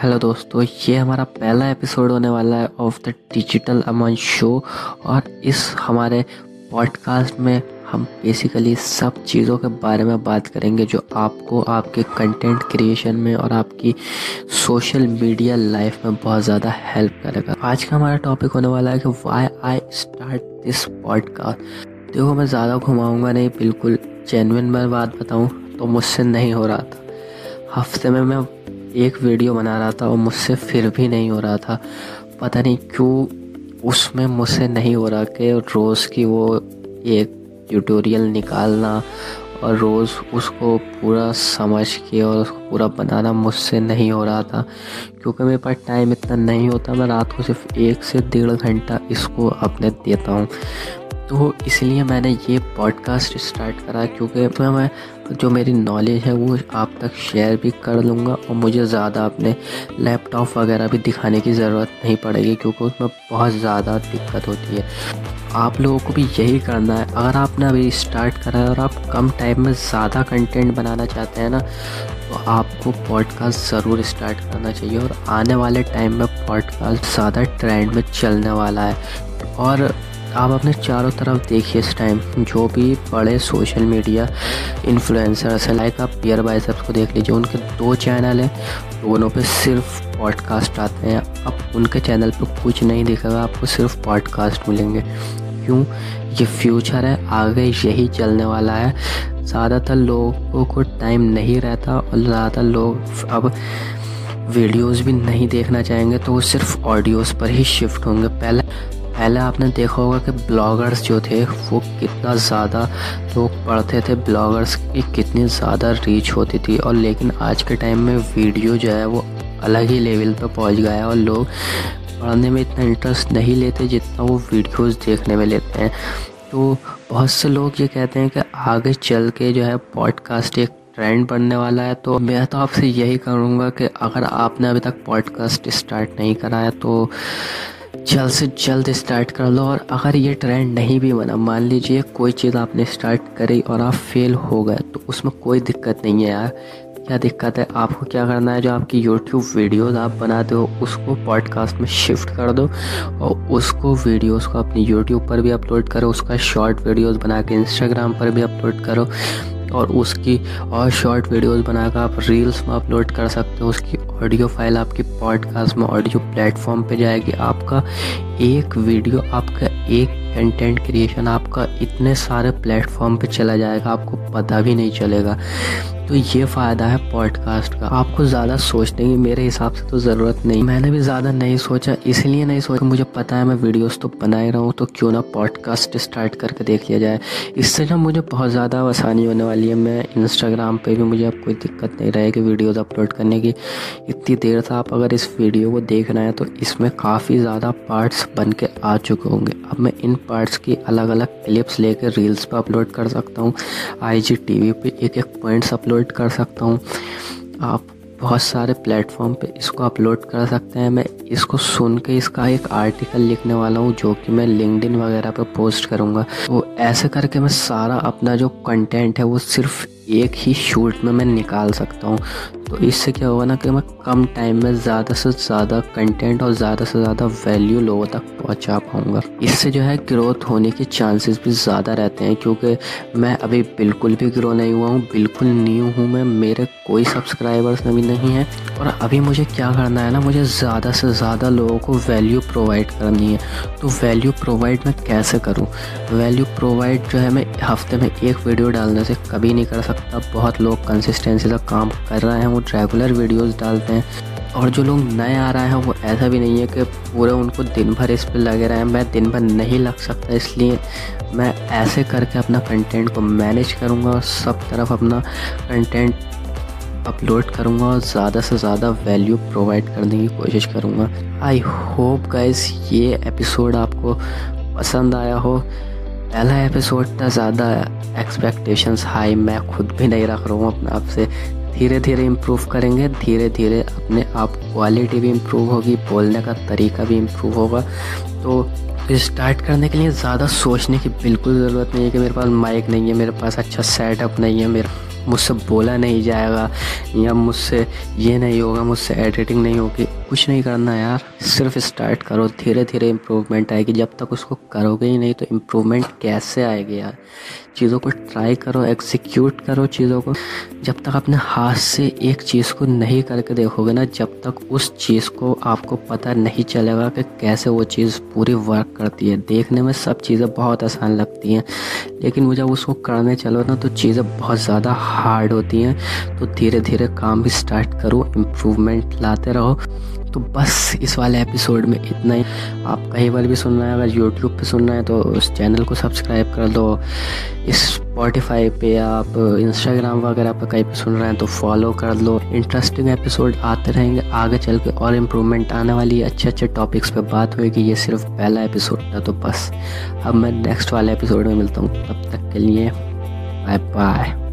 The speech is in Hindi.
हेलो दोस्तों, ये हमारा पहला एपिसोड होने वाला है of the digital Aman show और इस हमारे पॉडकास्ट में हम बेसिकली सब चीज़ों के बारे में बात करेंगे जो आपको आपके कंटेंट क्रिएशन में और आपकी सोशल मीडिया लाइफ में बहुत ज़्यादा हेल्प करेगा। आज का हमारा टॉपिक होने वाला है कि why I start this podcast देखो, मैं ज़्यादा घुमाऊँगा नहीं, बिल्कुल जेनविन मैं बात बताऊँ तो मुझसे नहीं हो रहा था। हफ़्ते में मैं एक वीडियो बना रहा था और मुझसे फिर भी नहीं हो रहा था। पता नहीं क्यों उसमें मुझसे नहीं हो रहा कि रोज़ की वो एक ट्यूटोरियल निकालना और रोज़ उसको पूरा समझ के और उसको पूरा बनाना मुझसे नहीं हो रहा था। क्योंकि मेरे पास टाइम इतना नहीं होता, मैं रात को सिर्फ़ एक से डेढ़ घंटा इसको अपने देता हूँ। तो इसलिए मैंने ये पॉडकास्ट स्टार्ट करा क्योंकि मैं जो मेरी नॉलेज है, वो आप तक शेयर भी कर लूँगा और मुझे ज़्यादा अपने लैपटॉप वगैरह भी दिखाने की ज़रूरत नहीं पड़ेगी क्योंकि उसमें बहुत ज़्यादा दिक्कत होती है। आप लोगों को भी यही करना है। अगर आपने अभी स्टार्ट करा है और आप कम टाइम में ज़्यादा कंटेंट बनाना चाहते हैं ना तो आपको पॉडकास्ट ज़रूर स्टार्ट करना चाहिए और आने वाले टाइम में पॉडकास्ट ज़्यादा ट्रेंड में चलने वाला है। और आप अपने चारों तरफ़ देखिए इस टाइम जो भी बड़े सोशल मीडिया इन्फ्लुएंसर्स हैं लाइक आप पियर बाइसेप्स को देख लीजिए, उनके दो चैनल हैं, दोनों पे सिर्फ़ पॉडकास्ट आते हैं। अब उनके चैनल पे कुछ नहीं दिखेगा, आपको सिर्फ़ पॉडकास्ट मिलेंगे। क्यों? ये फ्यूचर है, आगे यही चलने वाला है। ज़्यादातर लोगों को टाइम नहीं रहता और ज़्यादातर लोग अब वीडियोस भी नहीं देखना चाहेंगे तो वो सिर्फ़ ऑडियोज़ पर ही शिफ्ट होंगे। पहले पहले आपने देखा होगा कि ब्लॉगर्स जो थे, वो कितना ज़्यादा लोग पढ़ते थे। ब्लॉगर्स की कितनी ज़्यादा रीच होती थी और लेकिन आज के टाइम में वीडियो जो है, वो अलग ही लेवल पर पहुँच गया है और लोग पढ़ने में इतना इंटरेस्ट नहीं लेते जितना वो वीडियोस देखने में लेते हैं। तो बहुत से लोग ये कहते हैं कि आगे चल के जो है पॉडकास्ट एक ट्रेंड बनने वाला है। तो मैं तो आपसे यही करूँगा कि अगर आपने अभी तक पॉडकास्ट स्टार्ट नहीं करा है तो जल्द से जल्द स्टार्ट कर लो और अगर ये ट्रेंड नहीं भी बना, मान लीजिए कोई चीज़ आपने स्टार्ट करी और आप फेल हो गए तो उसमें कोई दिक्कत नहीं है यार। क्या दिक्कत है? आपको क्या करना है? जो आपकी यूट्यूब वीडियोस आप बनाते हो, उसको पॉडकास्ट में शिफ्ट कर दो और उसको वीडियोस को अपनी यूट्यूब पर भी अपलोड करो, उसका शॉर्ट वीडियोस बना के इंस्टाग्राम पर भी अपलोड करो। और उसकी और शॉर्ट वीडियोस बनाकर आप रील्स में अपलोड कर सकते हो। उसकी ऑडियो फ़ाइल आपकी पॉडकास्ट में ऑडियो प्लेटफॉर्म पे जाएगी। आपका एक वीडियो आपका एक कंटेंट क्रिएशन आपका इतने सारे प्लेटफॉर्म पे चला जाएगा, आपको पता भी नहीं चलेगा। तो ये फ़ायदा है पॉडकास्ट का। आपको ज़्यादा सोचने की मेरे हिसाब से तो ज़रूरत नहीं। मैंने भी ज़्यादा नहीं सोचा, इसलिए नहीं सोचा मुझे पता है मैं वीडियोस तो बना ही रहा हूँ तो क्यों ना पॉडकास्ट स्टार्ट करके देख लिया जाए। इससे जब मुझे बहुत ज़्यादा आसानी होने वाली है। मैं इंस्टाग्राम पे भी मुझे अब कोई दिक्कत नहीं रहेगी वीडियोज़ अपलोड करने की। इतनी देर से आप अगर इस वीडियो को देख रहे हैं तो इसमें काफ़ी ज़्यादा पार्ट्स बन के आ चुके होंगे। अब मैं इन पार्ट्स की अलग अलग क्लिप्स लेकर रील्स पर अपलोड कर सकता हूँ। आई जी टी वी पर एक एक पॉइंट्स अपलोड अपलोड कर सकता हूँ। आप बहुत सारे प्लेटफॉर्म पे इसको अपलोड कर सकते हैं। मैं इसको सुन के इसका एक आर्टिकल लिखने वाला हूँ, जो कि मैं लिंकडिन वगैरह पे पोस्ट करूँगा। तो ऐसे करके मैं सारा अपना जो कंटेंट है, वो सिर्फ़ एक ही शूट में मैं निकाल सकता हूँ। तो इससे क्या होगा ना कि मैं कम टाइम में ज़्यादा से ज़्यादा कंटेंट और ज़्यादा से ज़्यादा वैल्यू लोगों तक पहुँचा पाऊँगा। इससे जो है ग्रोथ होने के चांसेस भी ज़्यादा रहते हैं क्योंकि मैं अभी बिल्कुल भी ग्रो नहीं हुआ हूँ, बिल्कुल न्यू हूँ मैं, मेरे कोई सब्सक्राइबर्स अभी नहीं है। और अभी मुझे क्या करना है ना, मुझे ज़्यादा से ज़्यादा लोगों को वैल्यू प्रोवाइड करनी है। तो वैल्यू प्रोवाइड मैं कैसे करूँ? वैल्यू प्रोवाइड जो है मैं हफ़्ते में एक वीडियो डालने से कभी नहीं कर सकता। बहुत लोग कंसिस्टेंसी से काम कर रहे हैं, वो रेगुलर वीडियोस डालते हैं। और जो लोग नए आ रहे हैं, वो ऐसा भी नहीं है कि पूरे उनको दिन भर इस पर लगे रहे। हैं मैं दिन भर नहीं लग सकता, इसलिए मैं ऐसे करके अपना कंटेंट को मैनेज करूँगा और सब तरफ़ अपना कंटेंट अपलोड करूँगा और ज़्यादा से ज़्यादा वैल्यू प्रोवाइड करने की कोशिश करूँगा। आई होप गाइस ये एपिसोड आपको पसंद आया हो। पहला एपिसोड था, ज़्यादा एक्सपेक्टेशंस हाई मैं खुद भी नहीं रख रहा हूँ, अपने आप से धीरे धीरे इम्प्रूव करेंगे धीरे धीरे अपने आप क्वालिटी भी इम्प्रूव होगी, बोलने का तरीका भी इम्प्रूव होगा। तो स्टार्ट करने के लिए ज़्यादा सोचने की बिल्कुल ज़रूरत नहीं है कि मेरे पास माइक नहीं है, मेरे पास अच्छा सेटअप नहीं है, मेरा मुझसे बोला नहीं जाएगा, या मुझसे ये नहीं होगा, मुझसे एडिटिंग नहीं होगी। कुछ नहीं करना यार। सिर्फ़ स्टार्ट करो धीरे धीरे इम्प्रूवमेंट आएगी। जब तक उसको करोगे ही नहीं तो इम्प्रूवमेंट कैसे आएगी यार? चीज़ों को ट्राई करो एग्जीक्यूट करो चीज़ों को। जब तक अपने हाथ से एक चीज़ को नहीं करके देखोगे ना, जब तक उस चीज़ को आपको पता नहीं चलेगा कि कैसे वो चीज़ पूरी वर्क करती है। देखने में सब चीज़ें बहुत आसान लगती हैं, लेकिन वो जब उसको करने चलो ना तो चीज़ें बहुत ज़्यादा हार्ड होती हैं। तो धीरे धीरे काम भी स्टार्ट करो इम्प्रूवमेंट लाते रहो। तो बस इस वाले एपिसोड में इतना ही। आप कहीं पर भी सुनना है, अगर यूट्यूब पे सुनना है तो उस चैनल को सब्सक्राइब कर दो। इस स्पॉटिफाई पे आप इंस्टाग्राम वगैरह पर कहीं पे सुन रहे हैं तो फॉलो कर लो। इंटरेस्टिंग एपिसोड आते रहेंगे, आगे चल के और इम्प्रूवमेंट आने वाली है। अच्छे अच्छे टॉपिक्स पे बात होगी ये सिर्फ़ पहला एपिसोड था तो बस। अब मैं नेक्स्ट वाले एपिसोड में मिलता हूँ। तब तक के लिए बाय बाय